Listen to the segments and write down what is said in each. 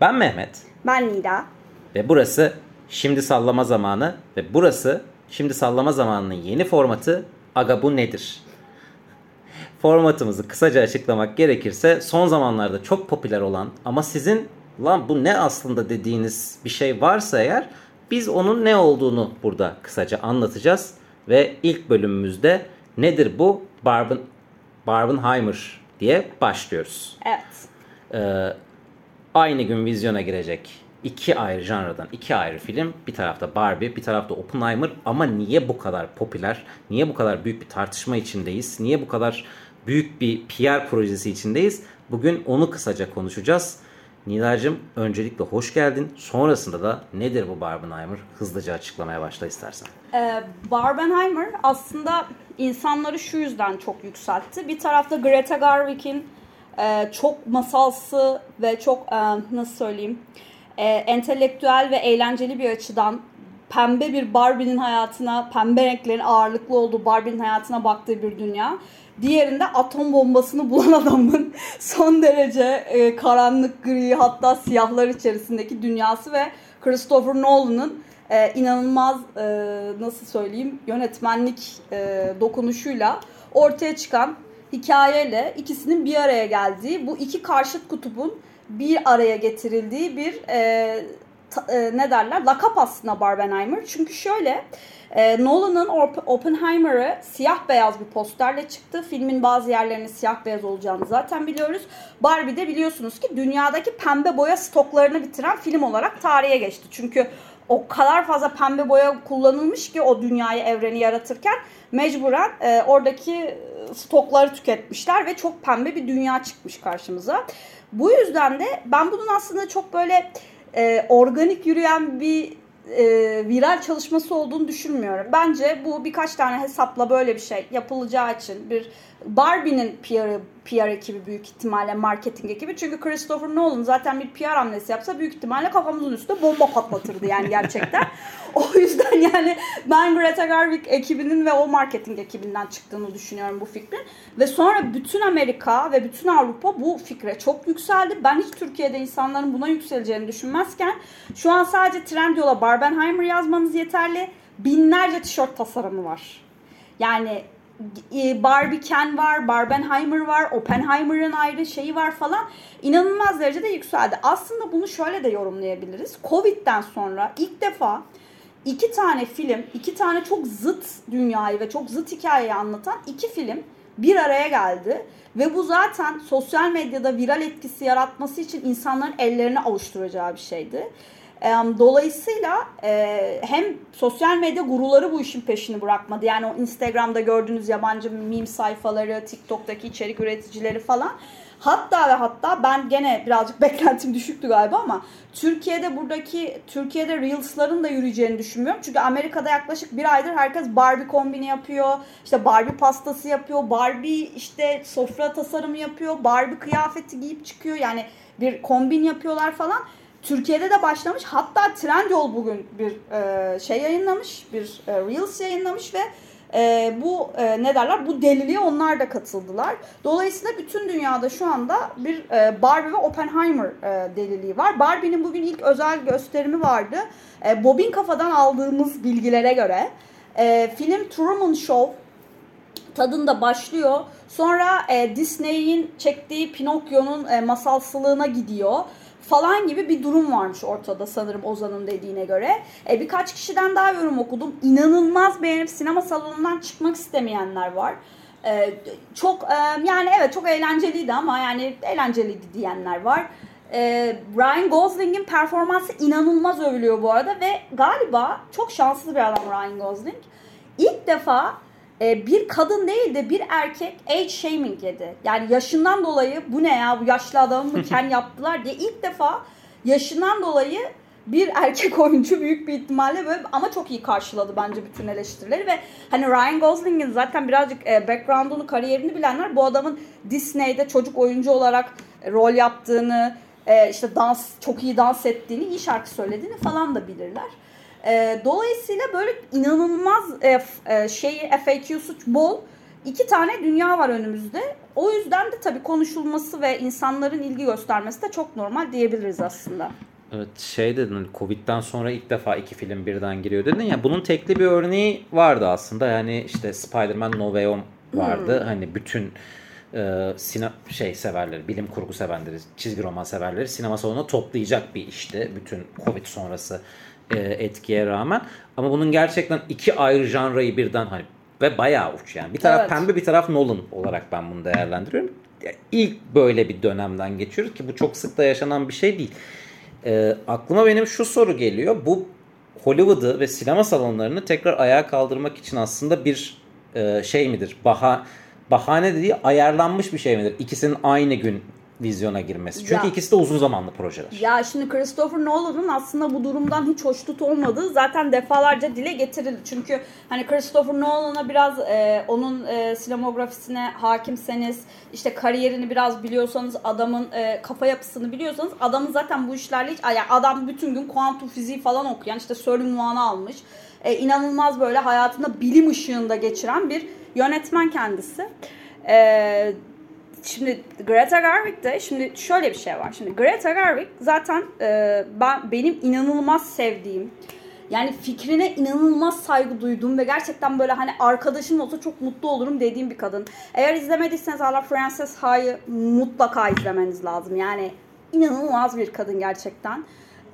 Ben Mehmet Ben Nida. ve burası Şimdi Sallama Zamanı ve burası Şimdi Sallama Zamanı'nın yeni formatı Aga Bu Nedir? Formatımızı kısaca açıklamak gerekirse son zamanlarda çok popüler olan ama sizin lan bu ne aslında dediğiniz bir şey varsa eğer biz onun ne olduğunu burada kısaca anlatacağız. Ve ilk bölümümüzde nedir bu Barben, Barbenheimer diye başlıyoruz. Evet. Ee, aynı gün vizyona girecek iki ayrı janradan iki ayrı film. Bir tarafta Barbie, bir tarafta Oppenheimer. Ama niye bu kadar popüler? Niye bu kadar büyük bir tartışma içindeyiz? Niye bu kadar büyük bir PR projesi içindeyiz? Bugün onu kısaca konuşacağız. Nidacığım öncelikle hoş geldin. Sonrasında da nedir bu Barbenheimer? Hızlıca açıklamaya başla istersen. Ee, Barbenheimer aslında insanları şu yüzden çok yükseltti. Bir tarafta Greta Gerwig'in e, çok masalsı ve çok e, nasıl söyleyeyim e, entelektüel ve eğlenceli bir açıdan pembe bir Barbie'nin hayatına, pembe renklerin ağırlıklı olduğu Barbie'nin hayatına baktığı bir dünya. Diğerinde atom bombasını bulan adamın son derece e, karanlık gri hatta siyahlar içerisindeki dünyası ve Christopher Nolan'ın e, inanılmaz e, nasıl söyleyeyim yönetmenlik e, dokunuşuyla ortaya çıkan hikayeyle ikisinin bir araya geldiği bu iki karşıt kutubun bir araya getirildiği bir e, ta- e, ne derler lakap aslında Barbenheimer. Çünkü şöyle e, Nolan'ın Op- Oppenheimer'ı siyah beyaz bir posterle çıktı. Filmin bazı yerlerinin siyah beyaz olacağını zaten biliyoruz. Barbie de biliyorsunuz ki dünyadaki pembe boya stoklarını bitiren film olarak tarihe geçti. Çünkü o kadar fazla pembe boya kullanılmış ki o dünyayı, evreni yaratırken mecburen e, oradaki stokları tüketmişler ve çok pembe bir dünya çıkmış karşımıza. Bu yüzden de ben bunun aslında çok böyle e, organik yürüyen bir e, viral çalışması olduğunu düşünmüyorum. Bence bu birkaç tane hesapla böyle bir şey yapılacağı için bir Barbie'nin PR, PR ekibi büyük ihtimalle marketing ekibi. Çünkü Christopher Nolan zaten bir PR hamlesi yapsa büyük ihtimalle kafamızın üstünde bomba patlatırdı yani gerçekten. o yüzden yani ben Greta Gerwig ekibinin ve o marketing ekibinden çıktığını düşünüyorum bu fikrin. Ve sonra bütün Amerika ve bütün Avrupa bu fikre çok yükseldi. Ben hiç Türkiye'de insanların buna yükseleceğini düşünmezken şu an sadece Trendyol'a Barbenheimer yazmanız yeterli. Binlerce tişört tasarımı var. Yani Barbie Ken var, Barbenheimer var, Oppenheimer'ın ayrı şeyi var falan. İnanılmaz derecede yükseldi. Aslında bunu şöyle de yorumlayabiliriz. Covid'den sonra ilk defa iki tane film, iki tane çok zıt dünyayı ve çok zıt hikayeyi anlatan iki film bir araya geldi. Ve bu zaten sosyal medyada viral etkisi yaratması için insanların ellerini avuşturacağı bir şeydi. Dolayısıyla e, hem sosyal medya guruları bu işin peşini bırakmadı. Yani o Instagram'da gördüğünüz yabancı meme sayfaları, TikTok'taki içerik üreticileri falan. Hatta ve hatta ben gene birazcık beklentim düşüktü galiba ama Türkiye'de buradaki Türkiye'de Reels'ların da yürüyeceğini düşünmüyorum. Çünkü Amerika'da yaklaşık bir aydır herkes Barbie kombini yapıyor. İşte Barbie pastası yapıyor. Barbie işte sofra tasarımı yapıyor. Barbie kıyafeti giyip çıkıyor. Yani bir kombin yapıyorlar falan. Türkiye'de de başlamış. Hatta Trendyol bugün bir e, şey yayınlamış, bir e, Reels yayınlamış ve e, bu e, ne derler? Bu deliliğe onlar da katıldılar. Dolayısıyla bütün dünyada şu anda bir e, Barbie ve Oppenheimer e, deliliği var. Barbie'nin bugün ilk özel gösterimi vardı. E, Bobin Kafa'dan aldığımız bilgilere göre e, film Truman Show tadında başlıyor. Sonra e, Disney'in çektiği Pinokyo'nun e, masalsılığına gidiyor falan gibi bir durum varmış ortada sanırım Ozan'ın dediğine göre. E, birkaç kişiden daha yorum okudum. İnanılmaz beğenip sinema salonundan çıkmak istemeyenler var. E, çok e, yani evet çok eğlenceliydi ama yani eğlenceliydi diyenler var. E, Ryan Gosling'in performansı inanılmaz övülüyor bu arada ve galiba çok şanslı bir adam Ryan Gosling. İlk defa e, bir kadın değil de bir erkek age shaming yedi. Yani yaşından dolayı bu ne ya bu yaşlı adamı mı ken yaptılar diye ilk defa yaşından dolayı bir erkek oyuncu büyük bir ihtimalle böyle ama çok iyi karşıladı bence bütün eleştirileri ve hani Ryan Gosling'in zaten birazcık e, background'unu, kariyerini bilenler bu adamın Disney'de çocuk oyuncu olarak rol yaptığını, e, işte dans çok iyi dans ettiğini, iyi şarkı söylediğini falan da bilirler. E, dolayısıyla böyle inanılmaz e, e, şeyi FAQ'su bol iki tane dünya var önümüzde. o yüzden de tabii konuşulması ve insanların ilgi göstermesi de çok normal diyebiliriz aslında. Evet şey dedin hani Covid'den sonra ilk defa iki film birden giriyor dedin ya bunun tekli bir örneği vardı aslında yani işte Spider-Man No Way Home vardı hmm. hani bütün e, sine şey severleri, bilim kurgu severleri, çizgi roman severleri sinema salonuna toplayacak bir işti bütün Covid sonrası e, etkiye rağmen. Ama bunun gerçekten iki ayrı janrayı birden hani ve bayağı uç yani. Bir taraf evet. pembe bir taraf Nolan olarak ben bunu değerlendiriyorum. İlk böyle bir dönemden geçiyoruz ki bu çok sık da yaşanan bir şey değil. E, aklıma benim şu soru geliyor. Bu Hollywood'u ve sinema salonlarını tekrar ayağa kaldırmak için aslında bir e, şey midir? Baha bahane dediği ayarlanmış bir şey midir? İkisinin aynı gün vizyona girmesi. Çünkü ya, ikisi de uzun zamanlı projeler. Ya şimdi Christopher Nolan'ın aslında bu durumdan hiç hoşnut olmadığı zaten defalarca dile getirildi. Çünkü hani Christopher Nolan'a biraz e, onun e, sinemografisine hakimseniz, işte kariyerini biraz biliyorsanız, adamın e, kafa yapısını biliyorsanız adamın zaten bu işlerle hiç yani adam bütün gün kuantum fiziği falan okuyan işte Sir unvanı almış. E, inanılmaz böyle hayatında bilim ışığında geçiren bir yönetmen kendisi. Eee Şimdi Greta Gerwig de şimdi şöyle bir şey var. Şimdi Greta Gerwig zaten e, ben benim inanılmaz sevdiğim yani fikrine inanılmaz saygı duyduğum ve gerçekten böyle hani arkadaşım olsa çok mutlu olurum dediğim bir kadın. Eğer izlemediyseniz hala Frances Ha'yı mutlaka izlemeniz lazım. Yani inanılmaz bir kadın gerçekten.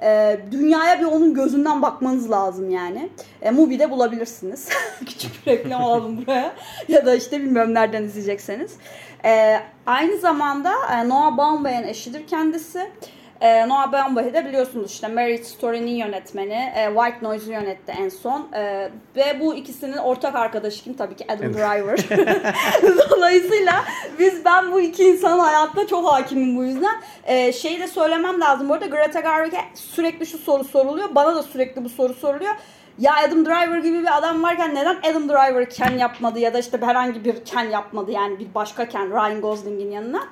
Ee, dünyaya bir onun gözünden bakmanız lazım yani. E, Mubi'de bulabilirsiniz. Küçük bir reklam alalım buraya. ya da işte bilmiyorum nereden izleyecekseniz. E, aynı zamanda e, Noah Baumbach'ın eşidir kendisi. E, Noah Baumbach de biliyorsunuz işte Marriage Story'nin yönetmeni. E, White Noise'u yönetti en son. E, ve bu ikisinin ortak arkadaşı kim? Tabii ki Adam Driver. Dolayısıyla biz ben bu iki insanın hayatta çok hakimim bu yüzden. E, şeyi de söylemem lazım. Bu arada Greta Gerwig'e sürekli şu soru soruluyor. Bana da sürekli bu soru soruluyor ya Adam Driver gibi bir adam varken neden Adam Driver Ken yapmadı ya da işte herhangi bir Ken yapmadı yani bir başka Ken Ryan Gosling'in yanına.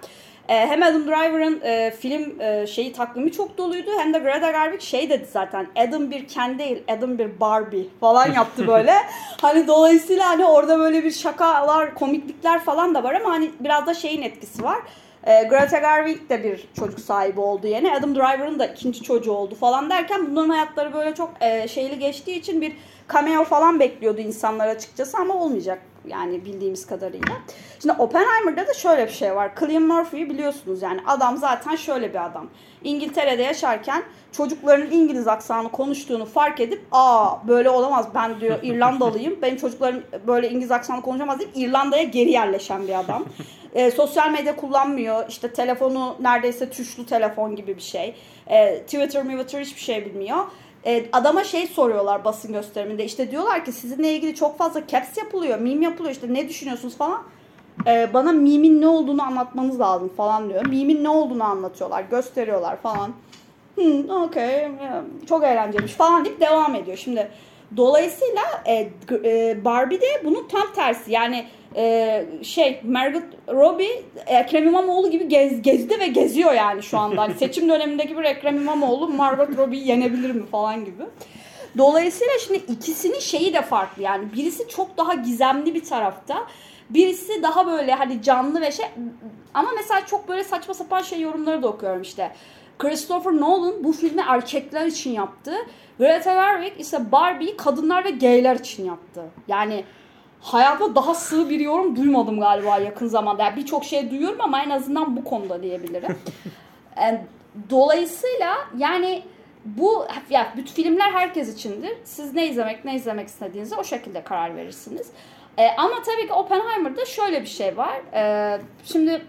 E, hem Adam Driver'ın e, film e, şeyi takvimi çok doluydu hem de Greta Gerwig şey dedi zaten Adam bir Ken değil Adam bir Barbie falan yaptı böyle. hani dolayısıyla hani orada böyle bir şakalar komiklikler falan da var ama hani biraz da şeyin etkisi var. E, Greta Gerwig de bir çocuk sahibi oldu yeni. Adam Driver'ın da ikinci çocuğu oldu falan derken bunların hayatları böyle çok e, şeyli geçtiği için bir cameo falan bekliyordu insanlar açıkçası ama olmayacak yani bildiğimiz kadarıyla. Şimdi Oppenheimer'da da şöyle bir şey var. Cillian Murphy'yi biliyorsunuz yani adam zaten şöyle bir adam. İngiltere'de yaşarken çocukların İngiliz aksanı konuştuğunu fark edip aa böyle olamaz ben diyor İrlandalıyım. Benim çocuklarım böyle İngiliz aksanı konuşamaz deyip İrlanda'ya geri yerleşen bir adam. E, sosyal medya kullanmıyor. İşte telefonu neredeyse tuşlu telefon gibi bir şey. E, Twitter, Twitter hiçbir şey bilmiyor. E, adama şey soruyorlar basın gösteriminde. İşte diyorlar ki sizinle ilgili çok fazla caps yapılıyor, meme yapılıyor. İşte ne düşünüyorsunuz falan. E, bana meme'in ne olduğunu anlatmanız lazım falan diyor. Meme'in ne olduğunu anlatıyorlar, gösteriyorlar falan. Hmm, okey, çok eğlenceliymiş falan deyip devam ediyor. Şimdi dolayısıyla e, e, Barbie de bunun tam tersi. Yani e, şey Margot Robbie Ekrem İmamoğlu gibi gez, gezdi ve geziyor yani şu anda. Hani seçim dönemindeki bir Ekrem İmamoğlu Margot Robbie'yi yenebilir mi falan gibi. Dolayısıyla şimdi ikisinin şeyi de farklı yani birisi çok daha gizemli bir tarafta. Birisi daha böyle hani canlı ve şey ama mesela çok böyle saçma sapan şey yorumları da okuyorum işte. Christopher Nolan bu filmi erkekler için yaptı. Greta Gerwig ise Barbie'yi kadınlar ve gayler için yaptı. Yani hayatımda daha sığ bir yorum duymadım galiba yakın zamanda. Yani Birçok şey duyuyorum ama en azından bu konuda diyebilirim. yani, dolayısıyla yani bu ya bütün filmler herkes içindir. Siz ne izlemek ne izlemek istediğinizi o şekilde karar verirsiniz. E, ama tabii ki Oppenheimer'da şöyle bir şey var. E, şimdi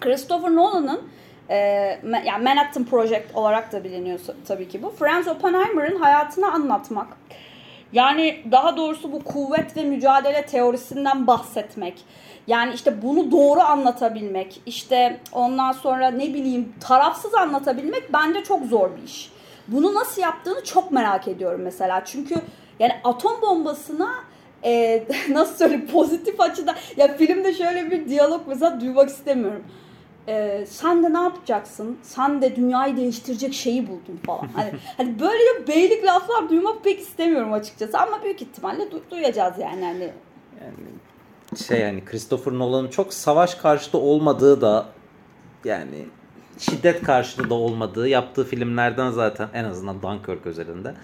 Christopher Nolan'ın e, yani Manhattan Project olarak da biliniyor tabii ki bu. Franz Oppenheimer'ın hayatını anlatmak yani daha doğrusu bu kuvvet ve mücadele teorisinden bahsetmek. Yani işte bunu doğru anlatabilmek, işte ondan sonra ne bileyim tarafsız anlatabilmek bence çok zor bir iş. Bunu nasıl yaptığını çok merak ediyorum mesela. Çünkü yani atom bombasına e, nasıl söyleyeyim pozitif açıdan ya filmde şöyle bir diyalog mesela duymak istemiyorum e, sen de ne yapacaksın? Sen de dünyayı değiştirecek şeyi buldun falan. Hani, hani böyle beylik laflar duymak pek istemiyorum açıkçası ama büyük ihtimalle du- duyacağız yani. Hani. yani şey yani Christopher Nolan'ın çok savaş karşıtı olmadığı da yani şiddet karşıtı da olmadığı yaptığı filmlerden zaten en azından Dunkirk özelinde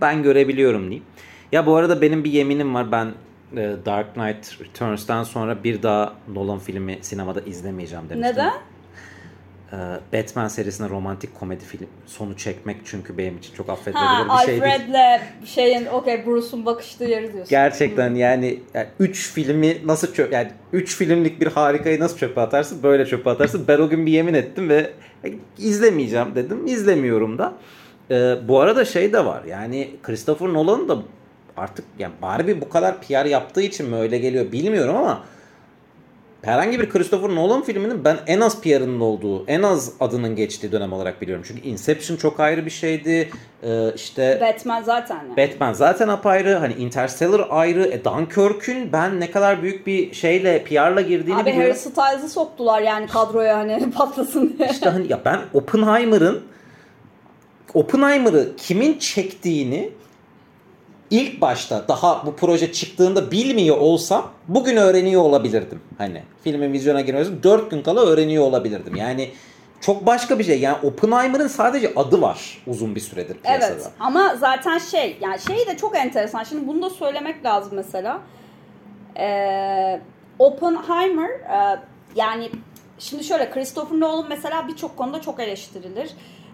ben görebiliyorum diyeyim. Ya bu arada benim bir yeminim var. Ben Dark Knight Returns'tan sonra bir daha Nolan filmi sinemada izlemeyeceğim demiştim. Neden? E, Batman serisine romantik komedi film sonu çekmek çünkü benim için çok affedilebilir bir şey değil. Alfred'le şeyin okey Bruce'un bakıştığı yeri diyorsun. Gerçekten yani 3 filmi nasıl çöp yani 3 filmlik bir harikayı nasıl çöpe atarsın? Böyle çöpe atarsın. Ben o gün bir yemin ettim ve izlemeyeceğim dedim. İzlemiyorum da. Ee, bu arada şey de var. Yani Christopher Nolan da artık yani Barbie bu kadar PR yaptığı için mi öyle geliyor bilmiyorum ama herhangi bir Christopher Nolan filminin ben en az PR'ının olduğu, en az adının geçtiği dönem olarak biliyorum. Çünkü Inception çok ayrı bir şeydi. Ee, işte Batman zaten yani. Batman zaten apayrı. Hani Interstellar ayrı. E Dunkirk'ün ben ne kadar büyük bir şeyle PR'la girdiğini Abi Harry biliyorum. Styles'ı soktular yani kadroya hani patlasın diye. İşte hani ya ben Oppenheimer'ın Oppenheimer'ı kimin çektiğini ilk başta daha bu proje çıktığında bilmiyor olsam bugün öğreniyor olabilirdim. Hani filmin vizyona girmesi 4 gün kala öğreniyor olabilirdim. Yani çok başka bir şey. Yani Oppenheimer'ın sadece adı var uzun bir süredir piyasada. Evet ama zaten şey yani şey de çok enteresan. Şimdi bunu da söylemek lazım mesela. Ee, Oppenheimer e, yani şimdi şöyle Christopher Nolan mesela birçok konuda çok eleştirilir.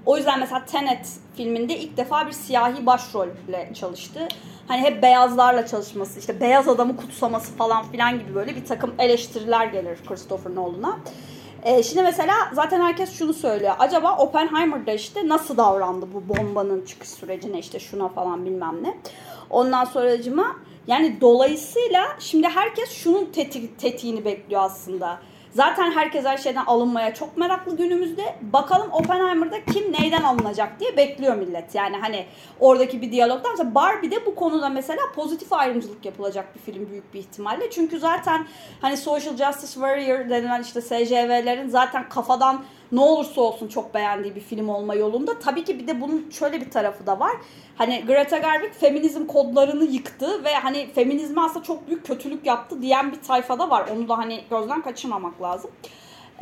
O yüzden mesela Tenet filminde ilk defa bir siyahi başrolle çalıştı. Hani hep beyazlarla çalışması, işte beyaz adamı kutsaması falan filan gibi böyle bir takım eleştiriler gelir Christopher Nolan'a. Ee, şimdi mesela zaten herkes şunu söylüyor. Acaba Oppenheimer'da işte nasıl davrandı bu bombanın çıkış sürecine işte şuna falan bilmem ne. Ondan sonracıma yani dolayısıyla şimdi herkes şunun teti, tetiğini bekliyor aslında. Zaten herkes her şeyden alınmaya çok meraklı günümüzde. Bakalım Oppenheimer'da kim neyden alınacak diye bekliyor millet. Yani hani oradaki bir diyalogdan. Mesela Barbie'de bu konuda mesela pozitif ayrımcılık yapılacak bir film büyük bir ihtimalle. Çünkü zaten hani Social Justice Warrior denilen işte SJV'lerin zaten kafadan ne olursa olsun çok beğendiği bir film olma yolunda. Tabii ki bir de bunun şöyle bir tarafı da var. Hani Greta Gerwig feminizm kodlarını yıktı ve hani feminizme aslında çok büyük kötülük yaptı diyen bir tayfada var. Onu da hani gözden kaçırmamak lazım.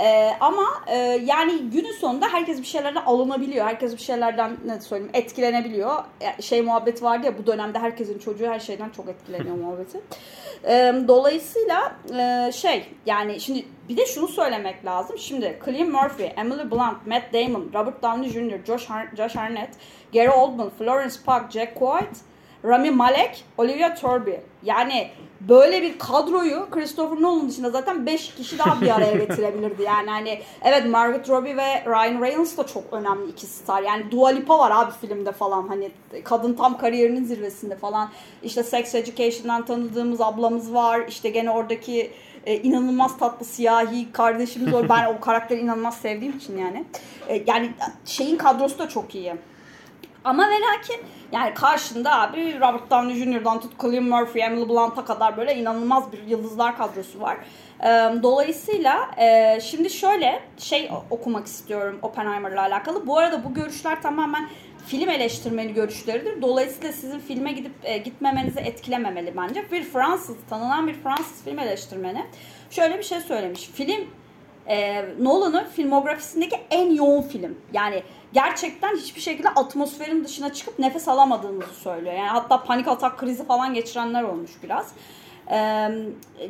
Ee, ama e, yani günün sonunda herkes bir şeylerden alınabiliyor. Herkes bir şeylerden ne söyleyeyim etkilenebiliyor. Şey muhabbet vardı ya bu dönemde herkesin çocuğu her şeyden çok etkileniyor muhabbeti. Ee, dolayısıyla e, şey yani şimdi bir de şunu söylemek lazım. Şimdi Cillian Murphy, Emily Blunt, Matt Damon, Robert Downey Jr., Josh, Har- Josh Hartnett, Gary Oldman, Florence Pugh, Jack White, Rami Malek, Olivia Turby. Yani böyle bir kadroyu Christopher Nolan dışında zaten 5 kişi daha bir araya getirebilirdi. Yani hani evet Margot Robbie ve Ryan Reynolds da çok önemli iki star. Yani Dua Lipa var abi filmde falan. Hani kadın tam kariyerinin zirvesinde falan. İşte Sex Education'dan tanıdığımız ablamız var. İşte gene oradaki e, inanılmaz tatlı siyahi kardeşimiz var. Ben o karakteri inanılmaz sevdiğim için yani. E, yani şeyin kadrosu da çok iyi. Ama ve lakin yani karşında abi Robert Downey Jr.'dan tut Cillian Murphy, Emily Blunt'a kadar böyle inanılmaz bir yıldızlar kadrosu var. Dolayısıyla şimdi şöyle şey okumak istiyorum Oppenheimer'la alakalı. Bu arada bu görüşler tamamen film eleştirmeni görüşleridir. Dolayısıyla sizin filme gidip e, gitmemenizi etkilememeli bence. Bir Fransız, tanınan bir Fransız film eleştirmeni şöyle bir şey söylemiş. Film e, Nolan'ın filmografisindeki en yoğun film. Yani gerçekten hiçbir şekilde atmosferin dışına çıkıp nefes alamadığımızı söylüyor. Yani hatta panik atak krizi falan geçirenler olmuş biraz. E,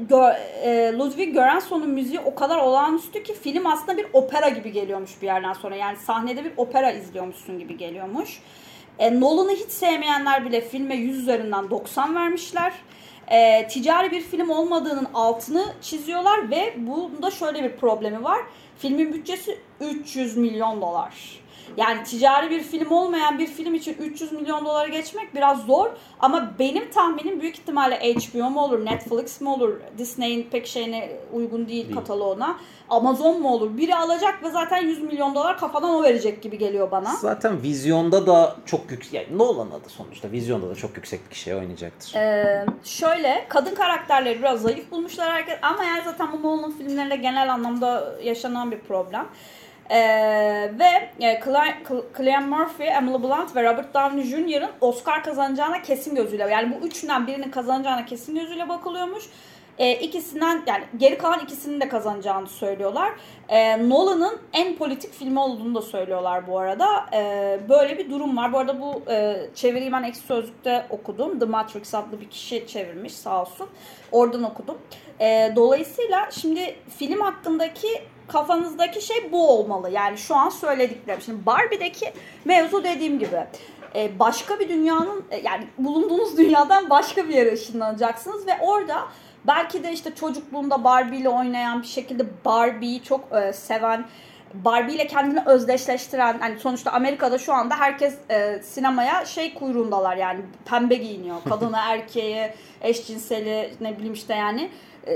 gö, e, Ludwig Göransson'un müziği o kadar olağanüstü ki film aslında bir opera gibi geliyormuş bir yerden sonra. Yani sahnede bir opera izliyormuşsun gibi geliyormuş. E, Nolan'ı hiç sevmeyenler bile filme 100 üzerinden 90 vermişler. E, ticari bir film olmadığının altını çiziyorlar ve bunda şöyle bir problemi var. Filmin bütçesi 300 milyon dolar. Yani ticari bir film olmayan bir film için 300 milyon dolara geçmek biraz zor. Ama benim tahminim büyük ihtimalle HBO mu olur, Netflix mi olur, Disney'in pek şeyine uygun değil, Değil. kataloğuna. Amazon mu olur? Biri alacak ve zaten 100 milyon dolar kafadan o verecek gibi geliyor bana. Zaten vizyonda da çok yüksek yani Nolan adı sonuçta vizyonda da çok yüksek bir kişiye oynayacaktır. Ee, şöyle kadın karakterleri biraz zayıf bulmuşlar herkes ama yani zaten bu Nolan filmlerinde genel anlamda yaşanan bir problem. Ee, ve e, Cillian Murphy, Emily Blunt ve Robert Downey Jr.'ın Oscar kazanacağına kesin gözüyle yani bu üçünden birinin kazanacağına kesin gözüyle bakılıyormuş. E, ikisinden yani geri kalan ikisinin de kazanacağını söylüyorlar. E, Nolan'ın en politik filmi olduğunu da söylüyorlar bu arada. E, böyle bir durum var. Bu arada bu e, çeviriyi ben Ekşi Sözlük'te okudum. The Matrix adlı bir kişi çevirmiş sağ olsun. Oradan okudum. E, dolayısıyla şimdi film hakkındaki kafanızdaki şey bu olmalı. Yani şu an söylediklerim. Şimdi Barbie'deki mevzu dediğim gibi e, başka bir dünyanın e, yani bulunduğunuz dünyadan başka bir yere ışınlanacaksınız ve orada belki de işte çocukluğunda Barbie ile oynayan bir şekilde Barbie'yi çok e, seven Barbie ile kendini özdeşleştiren hani sonuçta Amerika'da şu anda herkes e, sinemaya şey kuyruğundalar yani pembe giyiniyor. Kadını, erkeği, eşcinseli ne bileyim işte yani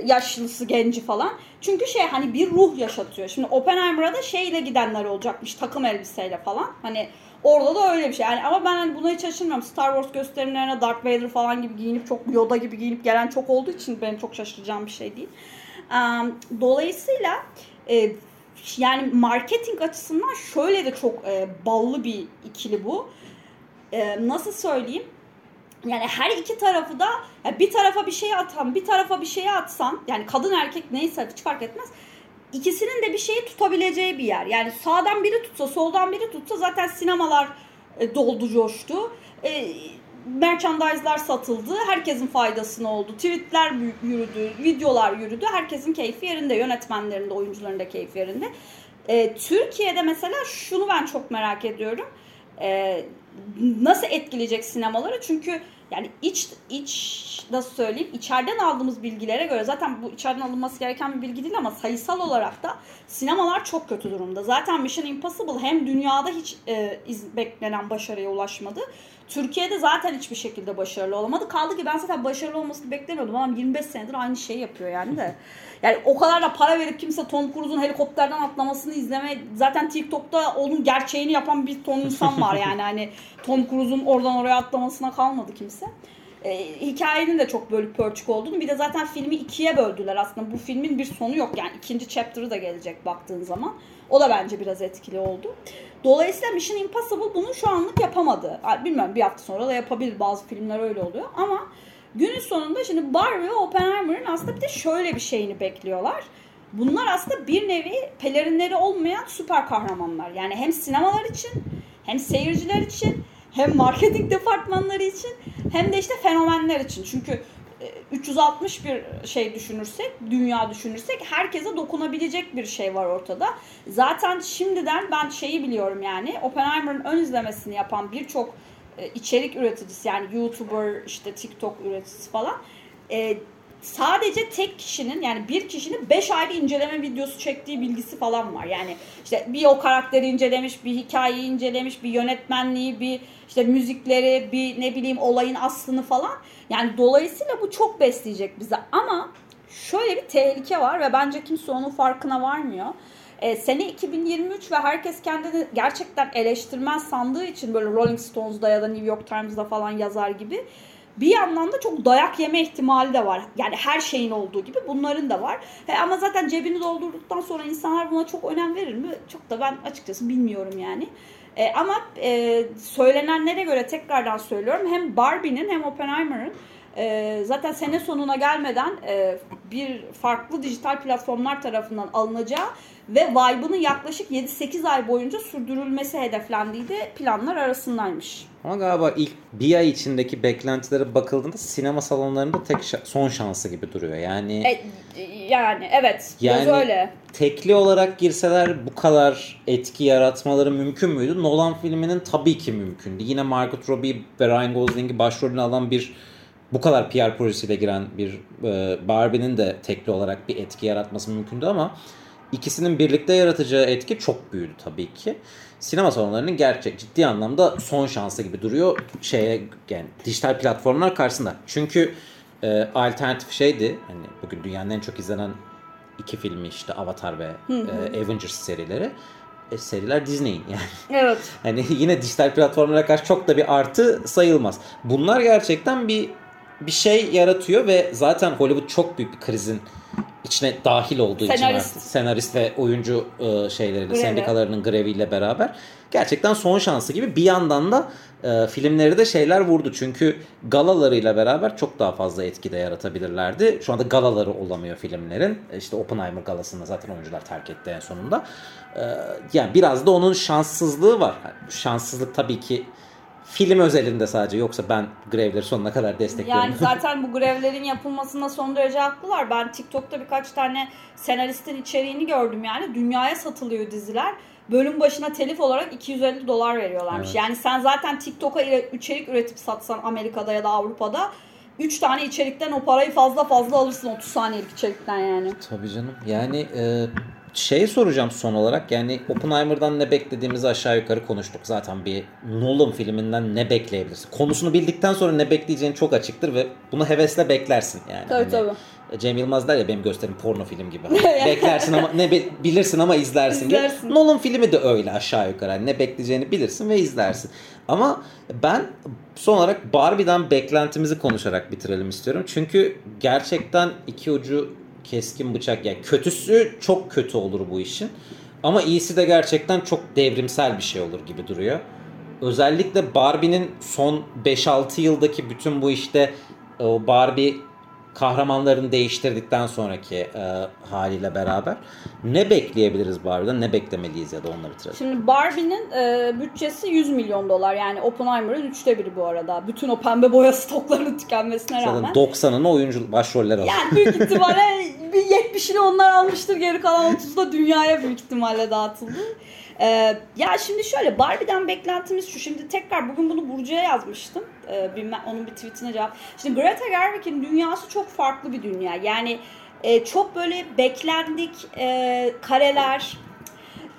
yaşlısı, genci falan. Çünkü şey hani bir ruh yaşatıyor. Şimdi Oppenheimer'a da şeyle gidenler olacakmış takım elbiseyle falan. Hani Orada da öyle bir şey. Yani ama ben hani buna hiç şaşırmıyorum. Star Wars gösterimlerine Darth Vader falan gibi giyinip çok Yoda gibi giyinip gelen çok olduğu için benim çok şaşıracağım bir şey değil. Dolayısıyla e, yani marketing açısından şöyle de çok e, ballı bir ikili bu. E, nasıl söyleyeyim? Yani her iki tarafı da bir tarafa bir şey atan, bir tarafa bir şey atsan yani kadın erkek neyse hiç fark etmez ikisinin de bir şeyi tutabileceği bir yer. Yani sağdan biri tutsa, soldan biri tutsa zaten sinemalar e, doldu, coştu. E, merchandise'lar satıldı. Herkesin faydasına oldu. Tweetler yürüdü, videolar yürüdü. Herkesin keyfi yerinde. Yönetmenlerin de, oyuncuların da keyfi yerinde. E, Türkiye'de mesela şunu ben çok merak ediyorum. E, nasıl etkileyecek sinemaları? Çünkü yani iç iç nasıl söyleyeyim içeriden aldığımız bilgilere göre zaten bu içeriden alınması gereken bir bilgi değil ama sayısal olarak da sinemalar çok kötü durumda. Zaten Mission Impossible hem dünyada hiç e, iz, beklenen başarıya ulaşmadı. Türkiye'de zaten hiçbir şekilde başarılı olamadı. Kaldı ki ben zaten başarılı olmasını beklemiyordum. Adam 25 senedir aynı şeyi yapıyor yani de. Yani o kadar da para verip kimse Tom Cruise'un helikopterden atlamasını izleme zaten TikTok'ta onun gerçeğini yapan bir ton insan var yani. Hani Tom Cruise'un oradan oraya atlamasına kalmadı kimse. E, hikayenin de çok bölüp pörçük olduğunu bir de zaten filmi ikiye böldüler aslında bu filmin bir sonu yok yani ikinci chapter'ı da gelecek baktığın zaman o da bence biraz etkili oldu. Dolayısıyla Mission Impossible bunu şu anlık yapamadı. Bilmiyorum bir hafta sonra da yapabilir bazı filmler öyle oluyor ama günün sonunda şimdi Barbie ve Oppenheimer'ın aslında bir de şöyle bir şeyini bekliyorlar. Bunlar aslında bir nevi pelerinleri olmayan süper kahramanlar. Yani hem sinemalar için hem seyirciler için hem marketing departmanları için hem de işte fenomenler için. Çünkü 360 e, bir şey düşünürsek, dünya düşünürsek herkese dokunabilecek bir şey var ortada. Zaten şimdiden ben şeyi biliyorum yani Oppenheimer'ın ön izlemesini yapan birçok e, içerik üreticisi yani YouTuber, işte TikTok üreticisi falan e, sadece tek kişinin yani bir kişinin 5 ayrı inceleme videosu çektiği bilgisi falan var. Yani işte bir o karakteri incelemiş, bir hikayeyi incelemiş, bir yönetmenliği, bir işte müzikleri, bir ne bileyim olayın aslını falan. Yani dolayısıyla bu çok besleyecek bize ama şöyle bir tehlike var ve bence kimse onun farkına varmıyor. E, sene 2023 ve herkes kendini gerçekten eleştirmen sandığı için böyle Rolling Stones'da ya da New York Times'da falan yazar gibi bir yandan da çok dayak yeme ihtimali de var. Yani her şeyin olduğu gibi bunların da var. He, ama zaten cebini doldurduktan sonra insanlar buna çok önem verir mi? Çok da ben açıkçası bilmiyorum yani. E, ama e, söylenenlere göre tekrardan söylüyorum hem Barbie'nin hem Oppenheimer'ın e, zaten sene sonuna gelmeden e, bir farklı dijital platformlar tarafından alınacağı ve Vibe'ının yaklaşık 7-8 ay boyunca sürdürülmesi hedeflendiği de planlar arasındaymış. Ama galiba ilk bir ay içindeki beklentilere bakıldığında sinema salonlarında tek şa- son şansı gibi duruyor. Yani e, yani evet yani öyle. Tekli olarak girseler bu kadar etki yaratmaları mümkün müydü? Nolan filminin tabii ki mümkündü. Yine Margot Robbie ve Ryan Gosling'i başrolüne alan bir bu kadar PR projesiyle giren bir e, Barbie'nin de tekli olarak bir etki yaratması mümkündü ama ikisinin birlikte yaratacağı etki çok büyüdü tabii ki. Sinema salonlarının gerçek ciddi anlamda son şansı gibi duruyor şeye yani dijital platformlar karşısında. Çünkü e, alternatif şeydi hani bugün dünyanın en çok izlenen iki filmi işte Avatar ve E, Avengers serileri. E, seriler Disney'in yani. Evet. hani yine dijital platformlara karşı çok da bir artı sayılmaz. Bunlar gerçekten bir bir şey yaratıyor ve zaten Hollywood çok büyük bir krizin içine dahil olduğu için Senarist. artık senarist ve oyuncu e, şeyleriyle Grevi. sendikalarının greviyle beraber gerçekten son şansı gibi bir yandan da e, filmleri de şeyler vurdu çünkü galalarıyla beraber çok daha fazla etki de yaratabilirlerdi. Şu anda galaları olamıyor filmlerin. E, İşte Oppenheimer galasında zaten oyuncular terk etti en sonunda. E, yani biraz da onun şanssızlığı var. Şanssızlık tabii ki film özelinde sadece yoksa ben grevleri sonuna kadar destekliyorum. Yani zaten bu grevlerin yapılmasında son derece haklılar. Ben TikTok'ta birkaç tane senaristin içeriğini gördüm yani. Dünyaya satılıyor diziler. Bölüm başına telif olarak 250 dolar veriyorlarmış. Evet. Yani sen zaten TikTok'a içerik üretip satsan Amerika'da ya da Avrupa'da 3 tane içerikten o parayı fazla fazla alırsın 30 saniyelik içerikten yani. Tabii canım. Yani e, şey soracağım son olarak. Yani Oppenheimer'dan ne beklediğimizi aşağı yukarı konuştuk. Zaten bir Nolan filminden ne bekleyebilirsin? Konusunu bildikten sonra ne bekleyeceğin çok açıktır ve bunu hevesle beklersin yani. Tabii, Hani, Cem Yılmaz der ya benim gösterim porno film gibi. Hani beklersin ama ne be- bilirsin ama izlersin. İzlersin. Nolan filmi de öyle aşağı yukarı. Hani ne bekleyeceğini bilirsin ve izlersin. Ama ben son olarak Barbie'den beklentimizi konuşarak bitirelim istiyorum. Çünkü gerçekten iki ucu keskin bıçak. Yani kötüsü çok kötü olur bu işin. Ama iyisi de gerçekten çok devrimsel bir şey olur gibi duruyor. Özellikle Barbie'nin son 5-6 yıldaki bütün bu işte o Barbie kahramanlarını değiştirdikten sonraki e, haliyle beraber ne bekleyebiliriz Barbie'den ne beklemeliyiz ya da onunla bitirelim. Şimdi Barbie'nin e, bütçesi 100 milyon dolar. Yani Oppenheimer'ın üçte biri bu arada. Bütün o pembe boya stoklarının tükenmesine rağmen. Zaten 90'ın oyuncu başroller alıyor. Yani büyük ihtimalle 70'ini onlar almıştır. Geri kalan 30 da dünyaya büyük ihtimalle dağıtıldı. Ee, ya şimdi şöyle Barbie'den beklentimiz şu. Şimdi tekrar bugün bunu Burcu'ya yazmıştım. Ee, bilmem, onun bir tweetine cevap. Şimdi Greta Gerwig'in dünyası çok farklı bir dünya. Yani e, çok böyle beklendik e, kareler,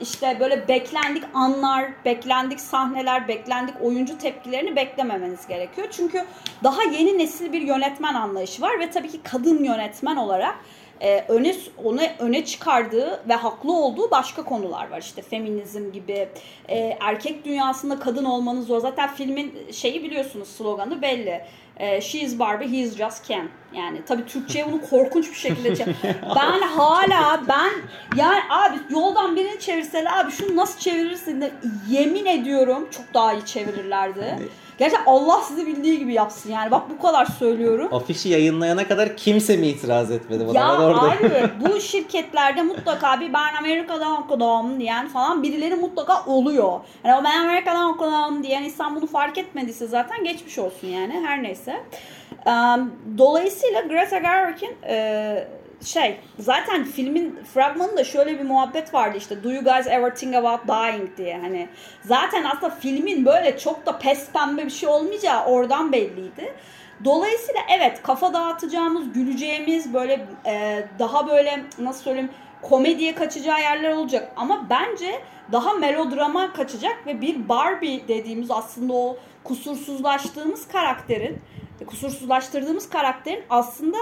işte böyle beklendik anlar, beklendik sahneler, beklendik oyuncu tepkilerini beklememeniz gerekiyor. Çünkü daha yeni nesil bir yönetmen anlayışı var ve tabii ki kadın yönetmen olarak e, öne onu öne çıkardığı ve haklı olduğu başka konular var. İşte feminizm gibi, e, erkek dünyasında kadın olmanız zor. Zaten filmin şeyi biliyorsunuz sloganı belli. E, She is Barbie, he is just Ken. Yani tabii Türkçe'ye bunu korkunç bir şekilde çevir- Ben hala ben yani abi yoldan birini çevirseler abi şunu nasıl çevirirsin de yemin ediyorum çok daha iyi çevirirlerdi. Gerçekten Allah sizi bildiği gibi yapsın yani bak bu kadar söylüyorum. Afişi yayınlayana kadar kimse mi itiraz etmedi buna? Ya Ben orada... abi bu şirketlerde mutlaka bir ben Amerika'dan okudum diyen falan birileri mutlaka oluyor. Yani o ben Amerika'dan okudum diyen insan bunu fark etmediyse zaten geçmiş olsun yani her neyse. Dolayısıyla Greta Gerwig'in şey zaten filmin fragmanında şöyle bir muhabbet vardı işte Do you guys ever think about dying diye hani zaten aslında filmin böyle çok da pes pembe bir şey olmayacağı oradan belliydi. Dolayısıyla evet kafa dağıtacağımız, güleceğimiz böyle e, daha böyle nasıl söyleyeyim komediye kaçacağı yerler olacak. Ama bence daha melodrama kaçacak ve bir Barbie dediğimiz aslında o kusursuzlaştığımız karakterin, kusursuzlaştırdığımız karakterin aslında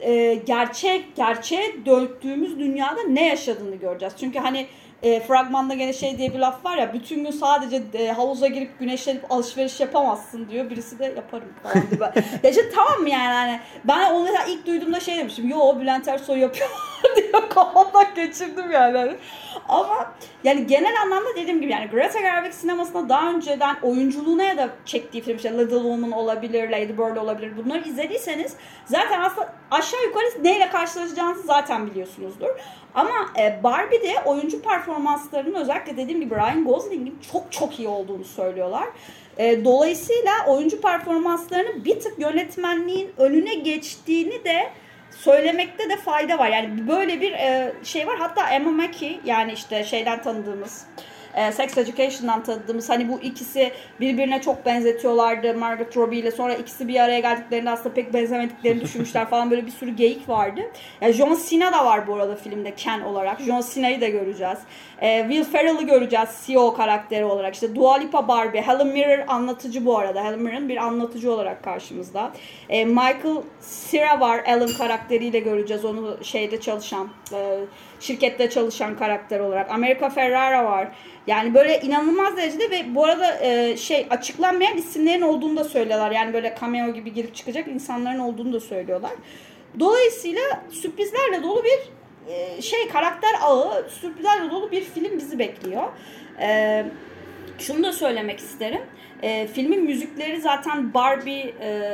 e, gerçek gerçeğe döktüğümüz dünyada ne yaşadığını göreceğiz. Çünkü hani e, fragmanda gene şey diye bir laf var ya bütün gün sadece e, havuza girip güneşlenip alışveriş yapamazsın diyor. Birisi de yaparım falan diyor. ya işte tamam mı yani hani ben onu mesela ilk duyduğumda şey demiştim. Yo Bülent Ersoy yapıyor diyor kafamdan geçirdim yani. Hani. Ama yani genel anlamda dediğim gibi yani Greta Gerwig sinemasında daha önceden oyunculuğuna ya da çektiği film işte Little Woman olabilir, Lady Bird olabilir. Bunları izlediyseniz zaten aslında aşağı yukarı neyle karşılaşacağınızı zaten biliyorsunuzdur. Ama e, Barbie'de oyuncu performanslarının özellikle dediğim gibi Ryan Gosling'in çok çok iyi olduğunu söylüyorlar. E, dolayısıyla oyuncu performanslarının bir tık yönetmenliğin önüne geçtiğini de söylemekte de fayda var. Yani böyle bir e, şey var. Hatta Emma Mackey yani işte şeyden tanıdığımız e, Sex Education'dan tanıdığımız hani bu ikisi birbirine çok benzetiyorlardı Margot Robbie ile sonra ikisi bir araya geldiklerinde aslında pek benzemediklerini düşünmüşler falan böyle bir sürü geyik vardı. Yani John Cena da var bu arada filmde Ken olarak. John Cena'yı da göreceğiz. E, Will Ferrell'ı göreceğiz CEO karakteri olarak. İşte Dua Lipa Barbie, Helen Mirren anlatıcı bu arada. Helen Mirren bir anlatıcı olarak karşımızda. E, Michael Cera var Alan karakteriyle göreceğiz onu şeyde çalışan e, şirkette çalışan karakter olarak. America Ferrara var. Yani böyle inanılmaz derecede ve bu arada e, şey açıklanmayan isimlerin olduğunu da söylüyorlar. Yani böyle cameo gibi girip çıkacak insanların olduğunu da söylüyorlar. Dolayısıyla sürprizlerle dolu bir e, şey karakter ağı, sürprizlerle dolu bir film bizi bekliyor. E, şunu da söylemek isterim. E, filmin müzikleri zaten Barbie e,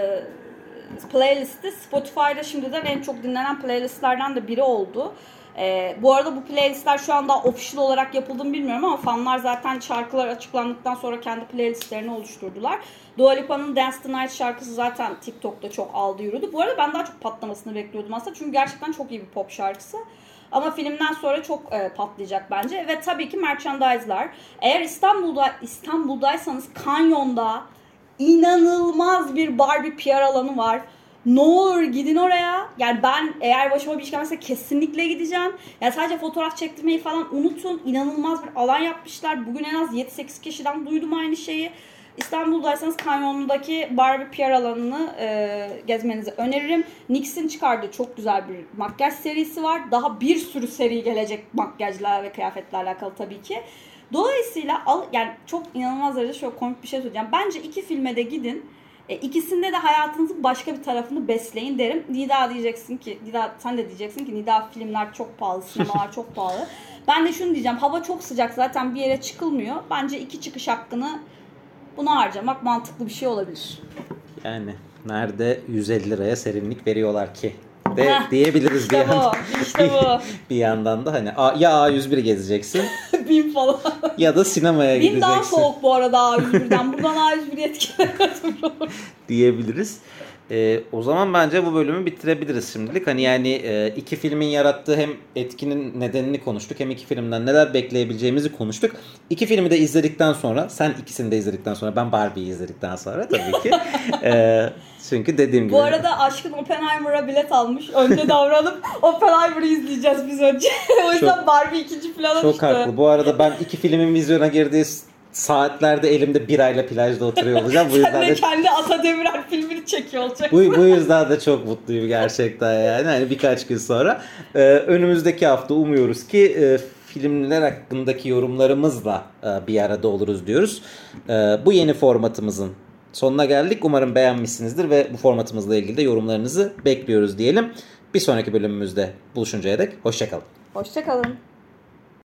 playlisti Spotify'da şimdiden en çok dinlenen playlistlerden de biri oldu. Ee, bu arada bu playlistler şu anda official olarak yapıldığını bilmiyorum ama fanlar zaten şarkılar açıklandıktan sonra kendi playlistlerini oluşturdular. Dua Lipa'nın Dance the Night şarkısı zaten TikTok'ta çok aldı yürüdü. Bu arada ben daha çok patlamasını bekliyordum aslında çünkü gerçekten çok iyi bir pop şarkısı. Ama filmden sonra çok e, patlayacak bence. Ve tabii ki merchandise'lar. Eğer İstanbul'da İstanbul'daysanız Kanyon'da inanılmaz bir Barbie PR alanı var. Ne olur gidin oraya. Yani ben eğer başıma bir iş gelmezse kesinlikle gideceğim. Yani sadece fotoğraf çektirmeyi falan unutun. İnanılmaz bir alan yapmışlar. Bugün en az 7-8 kişiden duydum aynı şeyi. İstanbul'daysanız Kanyon'daki Barbie PR alanını e, gezmenizi öneririm. NYX'in çıkardığı çok güzel bir makyaj serisi var. Daha bir sürü seri gelecek makyajla ve kıyafetle alakalı tabii ki. Dolayısıyla al, yani çok inanılmaz derecede şöyle komik bir şey söyleyeceğim. Bence iki filme de gidin. E, ikisinde de hayatınızın başka bir tarafını besleyin derim. Nida diyeceksin ki, Nida sen de diyeceksin ki Nida filmler çok pahalı, sinemalar çok pahalı. Ben de şunu diyeceğim. Hava çok sıcak zaten bir yere çıkılmıyor. Bence iki çıkış hakkını buna harcamak mantıklı bir şey olabilir. Yani nerede 150 liraya serinlik veriyorlar ki? De diyebiliriz işte bir yandan. bu, işte bu. bir yandan da hani ya A101 gezeceksin Bin falan. ya da sinemaya Bin daha gideceksin soğuk bu arada A101'den. Buradan A101 etkilemez diyebiliriz. Ee, o zaman bence bu bölümü bitirebiliriz şimdilik. Hani yani e, iki filmin yarattığı hem etkinin nedenini konuştuk hem iki filmden neler bekleyebileceğimizi konuştuk. İki filmi de izledikten sonra sen ikisini de izledikten sonra ben Barbie'yi izledikten sonra tabii ki. Ee, çünkü dediğim gibi. Bu arada aşkın Oppenheimer'a bilet almış. Önce davranıp Oppenheimer'ı izleyeceğiz biz önce. o yüzden Çok- Barbie ikinci plana Çok düştü. haklı. Bu arada ben iki filmin vizyona girdiği saatlerde elimde birayla plajda oturuyor olacağım. Bu Sen yüzden de de kendi Ata Demirer filmini çekiyor olacak. bu, bu yüzden de çok mutluyum gerçekten yani. Hani birkaç gün sonra. Ee, önümüzdeki hafta umuyoruz ki e, filmler hakkındaki yorumlarımızla e, bir arada oluruz diyoruz. E, bu yeni formatımızın sonuna geldik. Umarım beğenmişsinizdir ve bu formatımızla ilgili de yorumlarınızı bekliyoruz diyelim. Bir sonraki bölümümüzde buluşuncaya dek hoşçakalın. Hoşçakalın.